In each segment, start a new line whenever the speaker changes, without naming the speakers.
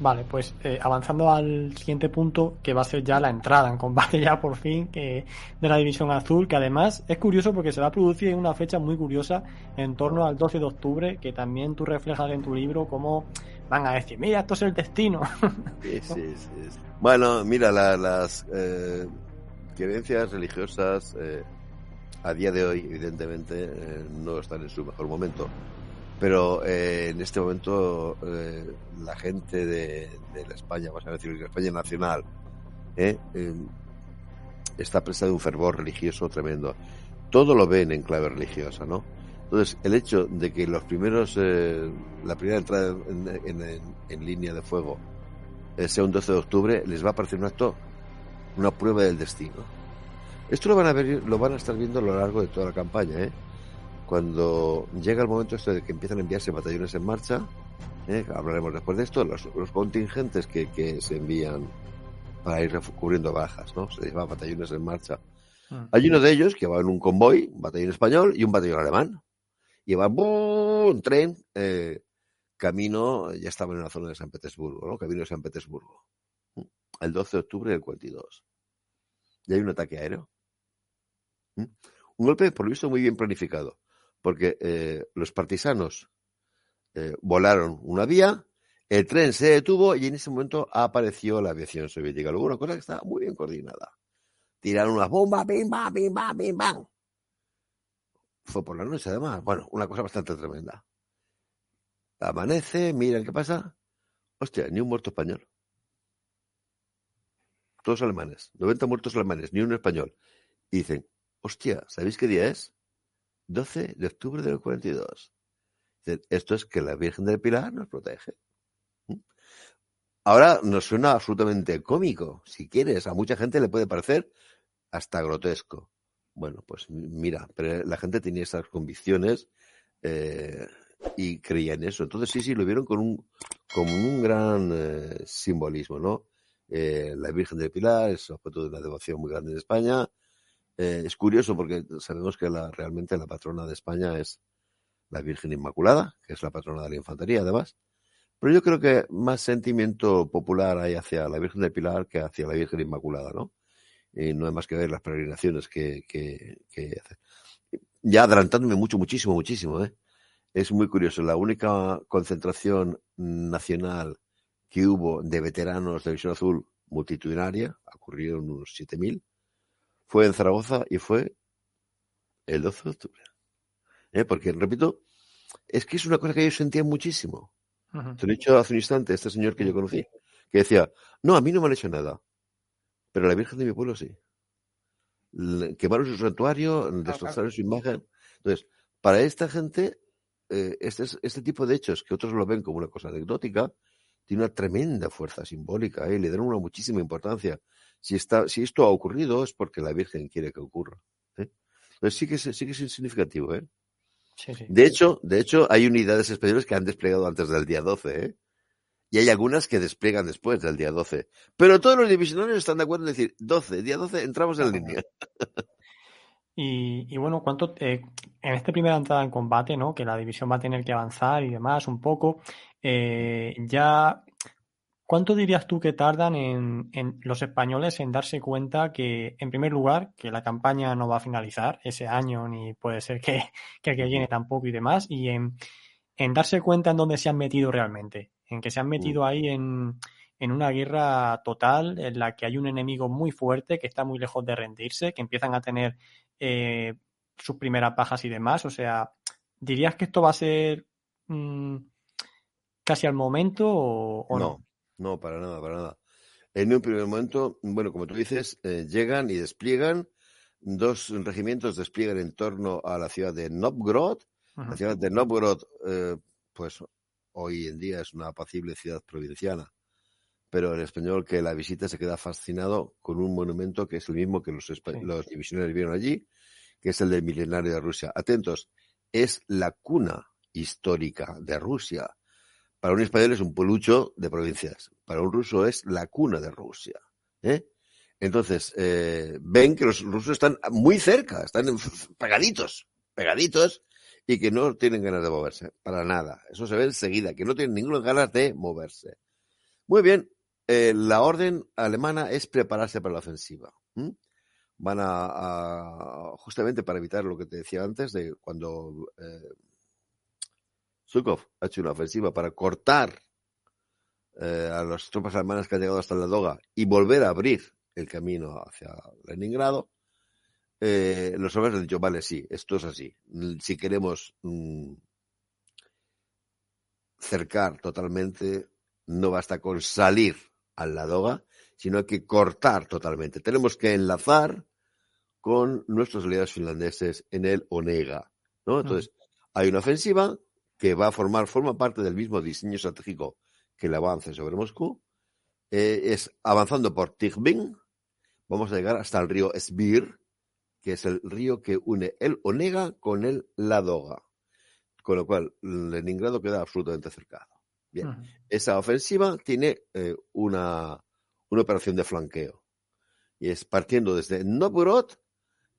Vale, pues eh, avanzando al siguiente punto, que va a ser ya la entrada en combate ya por fin que, de la División Azul, que además es curioso porque se va a producir en una fecha muy curiosa en torno al 12 de octubre, que también tú reflejas en tu libro cómo van a decir, mira, esto es el destino.
Sí, sí, sí. Bueno, mira, las eh, creencias religiosas eh, a día de hoy, evidentemente, eh, no están en su mejor momento pero eh, en este momento eh, la gente de, de, la España, vamos a decir, la España nacional, eh, está presa de un fervor religioso tremendo. Todo lo ven en clave religiosa, ¿no? Entonces, el hecho de que los primeros, la primera entrada en, en, línea de fuego sea un 12 de octubre, les va a parecer un acto, una prueba del destino. Esto lo van a ver, lo van a estar viendo a lo largo de toda la campaña, ¿eh? Cuando llega el momento esto de que empiezan a enviarse batallones en marcha, ¿eh? hablaremos después de esto, los, los contingentes que, que, se envían para ir cubriendo bajas, ¿no? Se llama batallones en marcha. Ah. Hay uno de ellos que va en un convoy, un batallón español y un batallón alemán. Y va un tren, eh, camino, ya estaban en la zona de San Petersburgo, ¿no? Camino de San Petersburgo. El 12 de octubre del 42. Y hay un ataque aéreo. Un golpe, por lo visto, muy bien planificado porque eh, los partisanos eh, volaron una vía, el tren se detuvo y en ese momento apareció la aviación soviética. Luego una cosa que estaba muy bien coordinada. Tiraron unas bombas, bim, bam, bim, bam, bim, bam. Fue por la noche además. Bueno, una cosa bastante tremenda. Amanece, miran qué pasa. Hostia, ni un muerto español. Todos alemanes. 90 muertos alemanes, ni un español. Y dicen, hostia, ¿sabéis qué día es? 12 de octubre del 42. Esto es que la Virgen del Pilar nos protege. ¿Mm? Ahora nos suena absolutamente cómico, si quieres, a mucha gente le puede parecer hasta grotesco. Bueno, pues mira, pero la gente tenía esas convicciones eh, y creía en eso. Entonces sí, sí, lo vieron con un, con un gran eh, simbolismo, ¿no? Eh, la Virgen del Pilar es objeto de una devoción muy grande en España. Eh, es curioso porque sabemos que la, realmente la patrona de España es la Virgen Inmaculada, que es la patrona de la infantería además. Pero yo creo que más sentimiento popular hay hacia la Virgen del Pilar que hacia la Virgen Inmaculada, ¿no? Y no hay más que ver las peregrinaciones que, que, que hace. Ya adelantándome mucho, muchísimo, muchísimo, ¿eh? Es muy curioso. La única concentración nacional que hubo de veteranos de Visión Azul multitudinaria, ocurrieron unos 7.000, fue en Zaragoza y fue el 12 de octubre. ¿Eh? Porque, repito, es que es una cosa que ellos sentían muchísimo. Uh-huh. Te lo he dicho hace un instante, este señor que yo conocí, que decía, no, a mí no me han hecho nada, pero a la Virgen de mi pueblo sí. Le quemaron su santuario, destrozaron su imagen. Entonces, para esta gente, eh, este, este tipo de hechos, que otros lo ven como una cosa anecdótica, tiene una tremenda fuerza simbólica, ¿eh? le dan una muchísima importancia. Si, está, si esto ha ocurrido es porque la Virgen quiere que ocurra. ¿eh? Entonces sí que, es, sí que es significativo. ¿eh?
Sí, sí.
De hecho, de hecho, hay unidades españolas que han desplegado antes del día 12, ¿eh? Y hay algunas que despliegan después del día 12. Pero todos los divisionarios están de acuerdo en decir, 12, día 12, entramos en línea.
Y, y, bueno, ¿cuánto eh, en esta primera entrada en combate, ¿no? Que la división va a tener que avanzar y demás un poco. Eh, ya, ¿cuánto dirías tú que tardan en, en, los españoles en darse cuenta que, en primer lugar, que la campaña no va a finalizar ese año, ni puede ser que, que el que viene tampoco y demás, y en, en darse cuenta en dónde se han metido realmente, en que se han metido ahí en, en una guerra total en la que hay un enemigo muy fuerte que está muy lejos de rendirse, que empiezan a tener eh, sus primeras bajas y demás. O sea, ¿dirías que esto va a ser mmm, casi al momento o, o
no, no? No, para nada, para nada. En un primer momento, bueno, como tú dices, eh, llegan y despliegan, dos regimientos despliegan en torno a la ciudad de Novgorod. La ciudad de Novgorod, eh, pues hoy en día es una apacible ciudad provinciana, pero el español que la visita se queda fascinado con un monumento que es el mismo que los,
Sí.
los divisionarios vieron allí, que es el del milenario de Rusia. Atentos, es la cuna histórica de Rusia. Para un español es un polucho de provincias, para un ruso es la cuna de Rusia. ¿eh? Entonces, eh, ven que los rusos están muy cerca, están pegaditos, pegaditos, y que no tienen ganas de moverse, para nada. Eso se ve enseguida, que no tienen ninguna ganas de moverse. Muy bien, eh, la orden alemana es prepararse para la ofensiva. Van a, a- justamente para evitar lo que te decía antes, de cuando eh, Zhukov ha hecho una ofensiva para cortar eh, a las tropas alemanas que han llegado hasta la Doga y volver a abrir el camino hacia Leningrado, eh, los hombres han dicho, vale, sí, esto es así. Si queremos mm, cercar totalmente, no basta con salir a la Doga, sino hay que cortar totalmente. Tenemos que enlazar con nuestros aliados finlandeses en el Onega. ¿no? Entonces, hay una ofensiva que va a formar, forma parte del mismo diseño estratégico que el avance sobre Moscú. Eh, es avanzando por Tikhvin, vamos a llegar hasta el río Sbir, que es el río que une el Onega con el Ladoga. Con lo cual, Leningrado queda absolutamente cercado. Bien, esa ofensiva tiene eh, una, una operación de flanqueo. Y es partiendo desde Novgorod,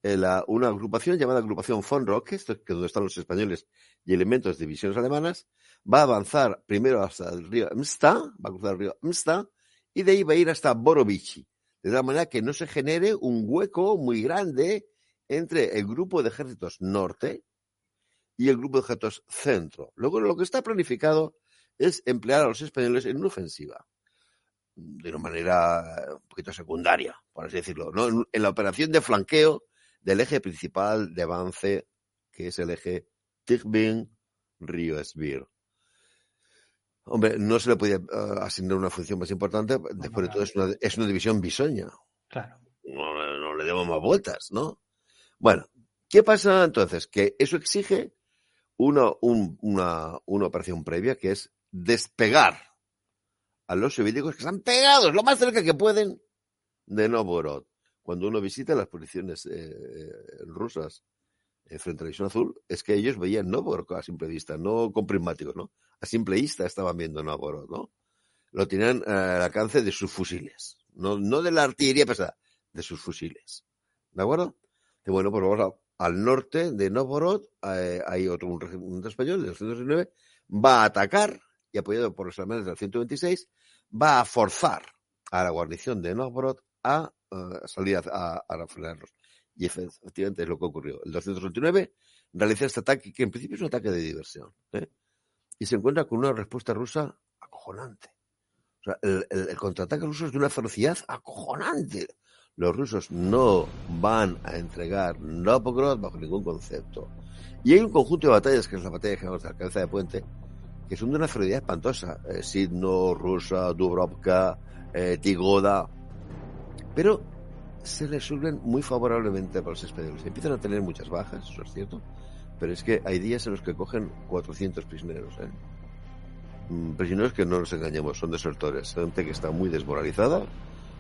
la- una agrupación llamada Agrupación von Rock, esto es que donde están los españoles y elementos de divisiones alemanas, va a avanzar primero hasta el río Msta, va a cruzar el río Msta, y de ahí va a ir hasta Borovichi, de tal manera que no se genere un hueco muy grande entre el grupo de ejércitos norte y el grupo de ejércitos centro. Luego lo que está planificado es emplear a los españoles en una ofensiva de una manera un poquito secundaria, por así decirlo, ¿no? en la operación de flanqueo del eje principal de avance, que es el eje Tikhvin-Río Esbir. Hombre, no se le podía eh, asignar una función más importante, después de todo es una, es una división bisoña,
Claro.
no, no le demos más vueltas, ¿no? Bueno, ¿qué pasa entonces? Que eso exige una, un- una, una operación previa que es despegar a los soviéticos que están pegados lo más cerca que pueden de Novgorod. Cuando uno visita las posiciones eh, rusas eh, frente a la División Azul, es que ellos veían Novgorod a simple vista, no con prismáticos, ¿no? A simple vista estaban viendo Novgorod, ¿no? Lo tenían eh, al alcance de sus fusiles, no, no de la artillería pesada, de sus fusiles. ¿De acuerdo? Y bueno, pues vamos a- al norte de Novgorod, eh, hay otro un regimiento español, el 209, va a atacar y apoyado por los alemanes del 126, va a forzar a la guarnición de Novgorod a eh, salir a, a, a. Y efectivamente es lo que ocurrió. El 229 realiza este ataque, que en principio es un ataque de diversión, ¿eh? y se encuentra con una respuesta rusa acojonante. O sea, el, el- el contraataque ruso es de una ferocidad acojonante. Los rusos no van a entregar Novgorod bajo ningún concepto. Y hay un conjunto de batallas, que es la batalla de General de la cabeza de puente, que son de una ferocidad espantosa. Eh, Sidno, Rusa, Dubrovka, eh, Tigoda. Pero se resuelven muy favorablemente para los españoles. Empiezan a tener muchas bajas, eso es cierto, pero es que hay días en los que cogen 400 prisioneros. ¿eh? Mm, Prisioneros que no nos engañemos, son desertores, gente que está muy desmoralizada,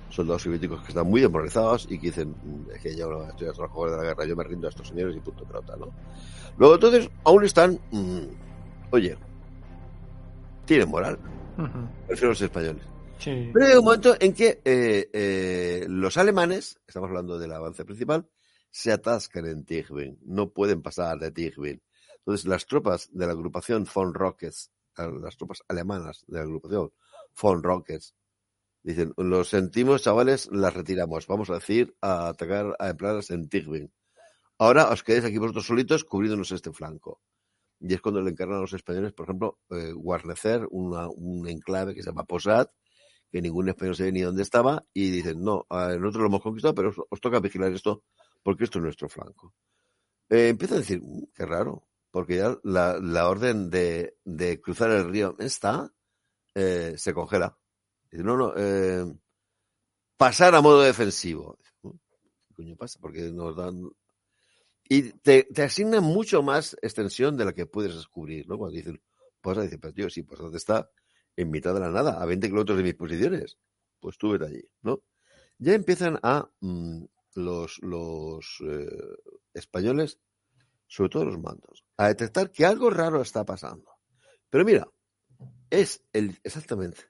soldados soviéticos que están muy desmoralizados y que dicen, "Mm, es que ya no estoy los juegos de la guerra, yo me rindo a estos señores y punto pelota, ¿no? Luego entonces aún están, mm, oye, tienen moral, prefiero los españoles.
Sí.
Pero hay un momento en que eh, eh, los alemanes, estamos hablando del avance principal, se atascan en Tikhvin, no pueden pasar de Tikhvin. Entonces las tropas de la agrupación von Rockets, las tropas alemanas de la agrupación von Rockets, dicen, lo sentimos chavales, las retiramos, vamos a decir, a atacar, a emplearlas en Tikhvin. Ahora os quedáis aquí vosotros solitos cubriéndonos este flanco. Y es cuando le encargan a los españoles, por ejemplo, eh, guarnecer una, un enclave que se llama Posad, que ningún español sabía ni dónde estaba, y dicen, no, nosotros lo hemos conquistado, pero os, toca vigilar esto, porque esto es nuestro flanco. Eh, empieza a decir, "Mm, qué raro, porque ya la, la orden de, cruzar el río está, eh, se congela. Dice, no, no, eh, pasar a modo defensivo. "Mm, ¿Qué coño pasa? Porque nos dan... Y te, asignan mucho más extensión de la que puedes descubrir, ¿no? Cuando dicen, Posa dice, pero tío, si Posada está en mitad de la nada, a 20 kilómetros de mis posiciones, pues tú vete allí, ¿no? Ya empiezan a mm, los, los eh, españoles, sobre todo los mandos, a detectar que algo raro está pasando. Pero mira, es el, exactamente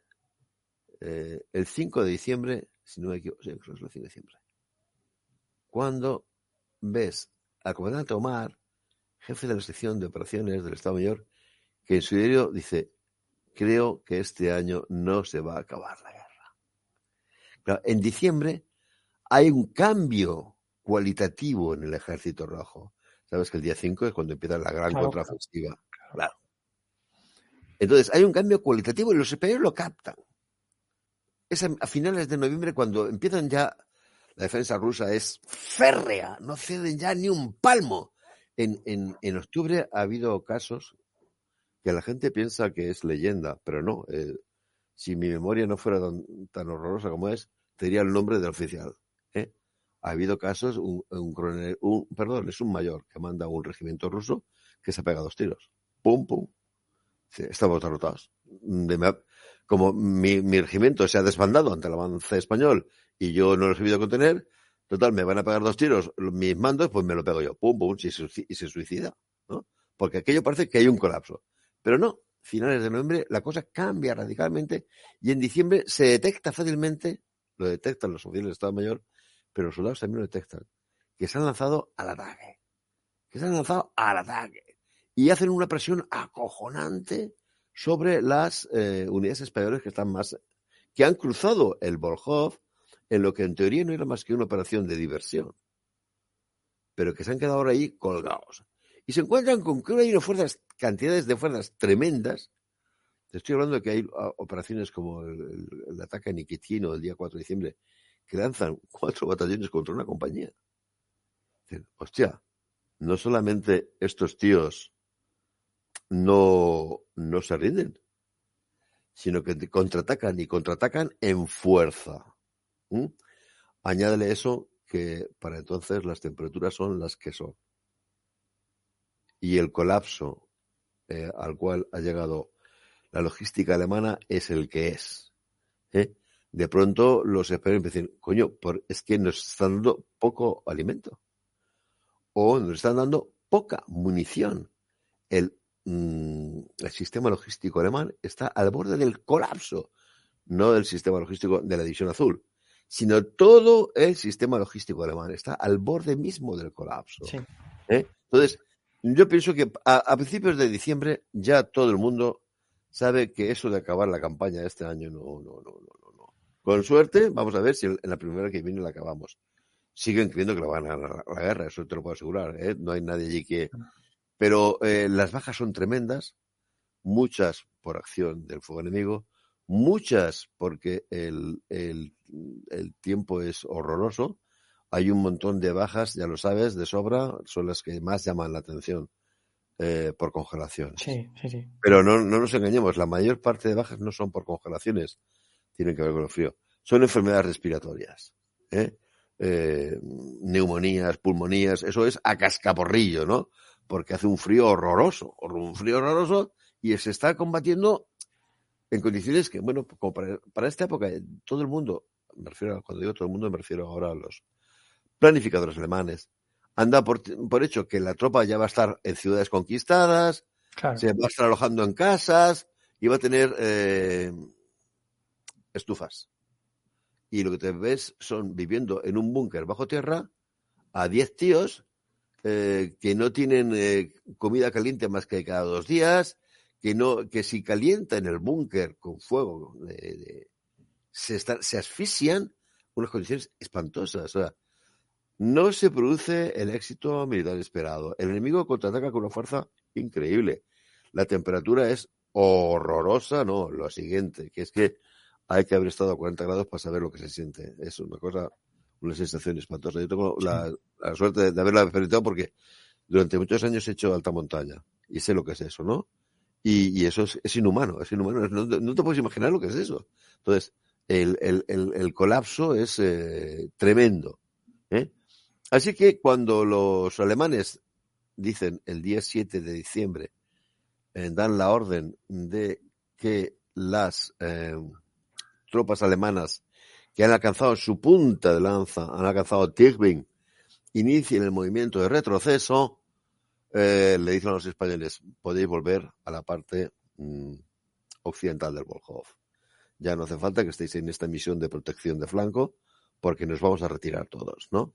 eh, el 5 de diciembre, si no me equivoco, sí, creo que es el 5 de diciembre, cuando ves al comandante Omar, jefe de la sección de operaciones del Estado Mayor, que en su diario dice, creo que este año no se va a acabar la guerra. Claro, en diciembre hay un cambio cualitativo en el Ejército Rojo. Sabes que el día 5 es cuando empieza la gran
Claro,
contraofensiva. Claro. Entonces, hay un cambio cualitativo y los españoles lo captan. Es a a finales de noviembre cuando empiezan ya, la defensa rusa es férrea, no ceden ya ni un palmo. En, en, en octubre ha habido casos que la gente piensa que es leyenda, pero no. eh, si mi memoria no fuera tan, tan horrorosa como es, te diría el nombre del oficial. ¿eh? Ha habido casos, un, un coronel, un, perdón, es un mayor que manda un regimiento ruso que se pega dos tiros. Pum, pum. Estamos derrotados. Como mi, mi regimiento se ha desbandado ante el avance español y yo no lo he sabido contener, total, me van a pegar dos tiros mis mandos, pues me lo pego yo. Pum, pum, y se suicida. ¿no? Porque aquello parece que hay un colapso. Pero no, finales de noviembre la cosa cambia radicalmente y en diciembre se detecta fácilmente, lo detectan los oficiales de Estado Mayor, pero los soldados también lo detectan, que se han lanzado al ataque. Que se han lanzado al ataque. Y hacen una presión acojonante sobre las eh, unidades españolas que están más, que han cruzado el Volhov en lo que en teoría no era más que una operación de diversión, pero que se han quedado ahora ahí colgados. Y se encuentran con que hay unas fuerzas, cantidades de fuerzas tremendas. Te estoy hablando de que hay ah, operaciones como el, el- el ataque a Nikitino el día 4 de diciembre, que lanzan cuatro batallones contra una compañía. Hostia, no solamente estos tíos no, no se rinden, sino que contraatacan y contraatacan en fuerza. ¿Mm? Añádele eso que para entonces las temperaturas son las que son. Y el colapso eh, al cual ha llegado la logística alemana es el que es. ¿eh? De pronto los españoles dicen, coño, por, es que nos están dando poco alimento. O nos están dando poca munición. El, mm, el sistema logístico alemán está al borde del colapso. No del sistema logístico de la División Azul, sino todo el sistema logístico alemán está al borde mismo del colapso.
Sí.
¿eh? Entonces, yo pienso que a, principios de diciembre ya todo el mundo sabe que eso de acabar la campaña de este año no, no, no, no, no. Con suerte, vamos a ver si en la primera que viene la acabamos. Siguen creyendo que la van a ganar la, la guerra, eso te lo puedo asegurar. ¿eh? No hay nadie allí que. Pero eh, las bajas son tremendas, muchas por acción del fuego enemigo, muchas porque el, el, el tiempo es horroroso. Hay un montón de bajas, ya lo sabes, de sobra, son las que más llaman la atención eh, por congelaciones.
Sí, sí, sí.
Pero no, no nos engañemos, la mayor parte de bajas no son por congelaciones, tienen que ver con el frío. Son enfermedades respiratorias. ¿eh? Eh, neumonías, pulmonías, eso es a cascaporrillo, ¿no? Porque hace un frío horroroso, un frío horroroso y se está combatiendo en condiciones que, bueno, como para, para esta época, todo el mundo, me refiero, a- cuando digo todo el mundo, me refiero ahora a los planificadores alemanes, anda por, por hecho que la tropa ya va a estar en ciudades conquistadas,
Claro.
se va a estar alojando en casas y va a tener eh, estufas. Y lo que te ves son viviendo en un búnker bajo tierra a 10 tíos eh, que no tienen eh, comida caliente más que cada dos días, que no que si calienta en el búnker con fuego se, están- se asfixian unas condiciones espantosas. O sea, no se produce el éxito militar esperado. El enemigo contraataca con una fuerza increíble. La temperatura es horrorosa, no, lo siguiente, que es que hay que haber estado a 40 grados para saber lo que se siente. Es una cosa, una sensación espantosa. Yo tengo la, la suerte de, de haberla experimentado porque durante muchos años he hecho alta montaña y sé lo que es eso, ¿no? Y, y eso es, es inhumano, es inhumano. No, no te puedes imaginar lo que es eso. Entonces, el, el, el, el colapso es eh, tremendo. ¿eh? Así que cuando los alemanes dicen el día 7 de diciembre, eh, dan la orden de que las eh, tropas alemanas que han alcanzado su punta de lanza, han alcanzado Tirgbin, inicien el movimiento de retroceso, eh, le dicen a los españoles, podéis volver a la parte mm, occidental del Volkhov. Ya no hace falta que estéis en esta misión de protección de flanco, porque nos vamos a retirar todos, ¿no?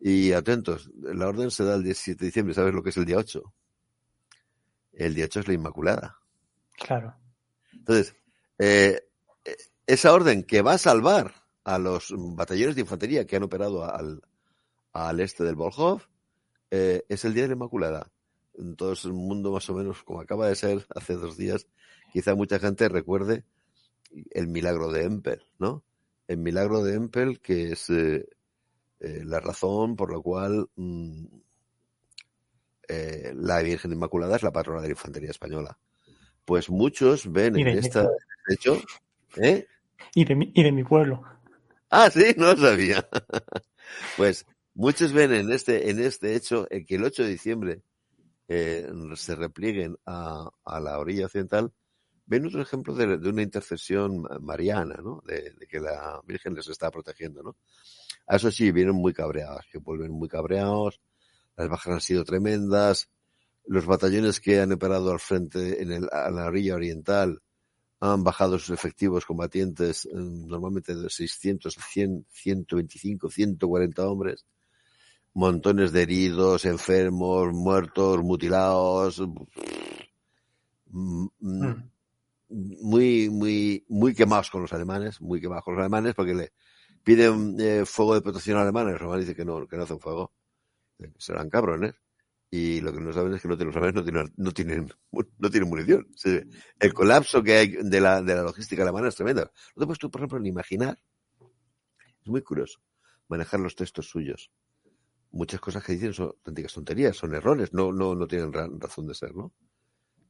Y atentos, la orden se da el 17 de diciembre, ¿sabes lo que es el día 8? El día 8 es la Inmaculada.
Claro.
Entonces, eh, esa orden que va a salvar a los batallones de infantería que han operado al, al este del Volkhov, eh, es el Día de la Inmaculada. En todo el mundo, más o menos, como acaba de ser hace dos días, quizá mucha gente recuerde el milagro de Empel, ¿no? El milagro de Empel, que es eh, eh, la razón por la cual mm, eh, la Virgen Inmaculada es la patrona de la infantería española. Pues muchos ven en
de-
esta hecho, ¿eh?
Y de mi, y de mi pueblo.
Ah, sí, no lo sabía. Pues muchos ven en este, en este hecho en que el 8 de diciembre eh, se replieguen a, a la orilla occidental, ven otro ejemplo de, una intercesión ma- mariana, ¿no? De, que la Virgen les está protegiendo, ¿no? A eso sí, vienen muy cabreados, que vuelven muy cabreados, las bajas han sido tremendas, los batallones que han operado al frente en el, la orilla oriental han bajado sus efectivos combatientes eh, normalmente de 600, 100, 125, 140 hombres, montones de heridos, enfermos, muertos, mutilados, mm, mm,
Mm.
Muy, muy, muy quemados con los alemanes, muy quemados con los alemanes porque le piden eh, fuego de protección a alemanes, los alemanes dicen que no, que no hacen fuego, serán cabrones. Y lo que no saben es que no tienen- los alemanes no tienen, no tienen, no tienen munición. El colapso que hay de la, de la logística alemana es tremendo. No te puedes tú, por ejemplo, ni imaginar. Es muy curioso manejar los textos suyos. Muchas cosas que dicen son auténticas tonterías, son errores, no, no, no tienen ra- razón de ser, ¿no?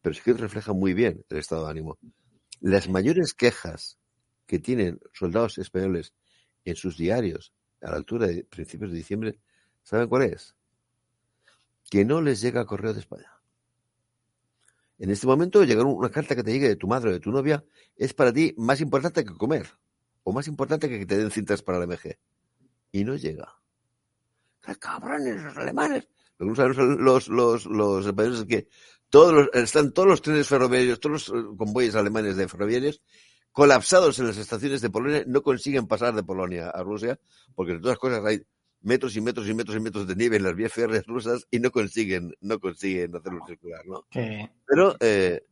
Pero sí que refleja muy bien el estado de ánimo. Las mayores quejas que tienen soldados españoles en sus diarios a la altura de principios de diciembre, ¿saben cuál es? Que no les llega correo de España. En este momento llegar una carta que te llegue de tu madre o de tu novia es para ti más importante que comer o más importante que que te den cintas para el MG. Y no llega. ¡Qué cabrones los alemanes! Lo que no saben los, los, los españoles es que todos los- están todos los trenes ferroviarios, todos los eh, convoyes alemanes de ferroviarios colapsados en las estaciones de Polonia, no consiguen pasar de Polonia a Rusia, porque de todas cosas hay metros y metros y metros y metros de nieve en las vías férreas rusas y no consiguen, no consiguen hacerlo circular, ¿no? Pero eh,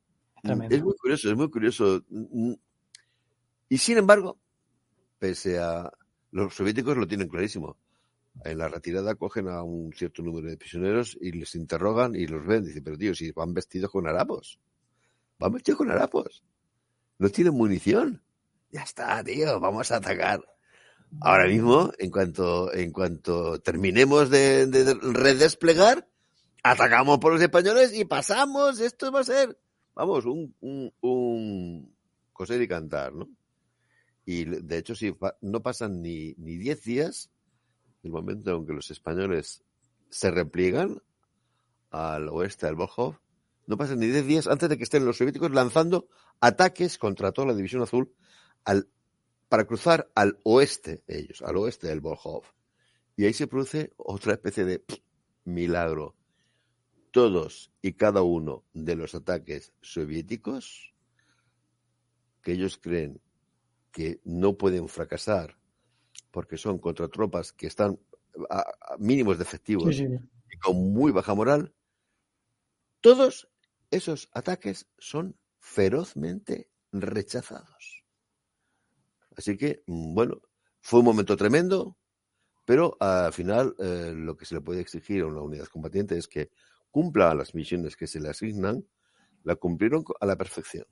es
muy curioso, es muy curioso. Mm, Y sin embargo, pese a los soviéticos lo tienen clarísimo. En la retirada cogen a un cierto número de prisioneros y les interrogan y los ven. Dicen, pero tío, si van vestidos con harapos. Van vestidos con harapos. No tienen munición. Ya está, tío, vamos a atacar. Ahora mismo, en cuanto, en cuanto terminemos de, de redesplegar, atacamos por los españoles y pasamos. Esto va a ser, vamos, un, un, un coser y cantar, ¿no? Y de hecho, si no pasan ni, ni 10 días del momento en que los españoles se repliegan al oeste, al Volkhov, no pasan ni 10 días antes de que estén los soviéticos lanzando ataques contra toda la División Azul para cruzar al oeste ellos, al oeste del Volkhov. Y ahí se produce otra especie de milagro. Todos y cada uno de los ataques soviéticos que ellos creen que no pueden fracasar porque son contra tropas que están a, a mínimos de efectivos
Sí, sí.
y con muy baja moral, todos esos ataques son ferozmente rechazados. Así que, mm, bueno, fue un momento tremendo, pero al final eh, lo que se le puede exigir a una unidad combatiente es que cumpla las misiones que se le asignan, la cumplieron a la perfección.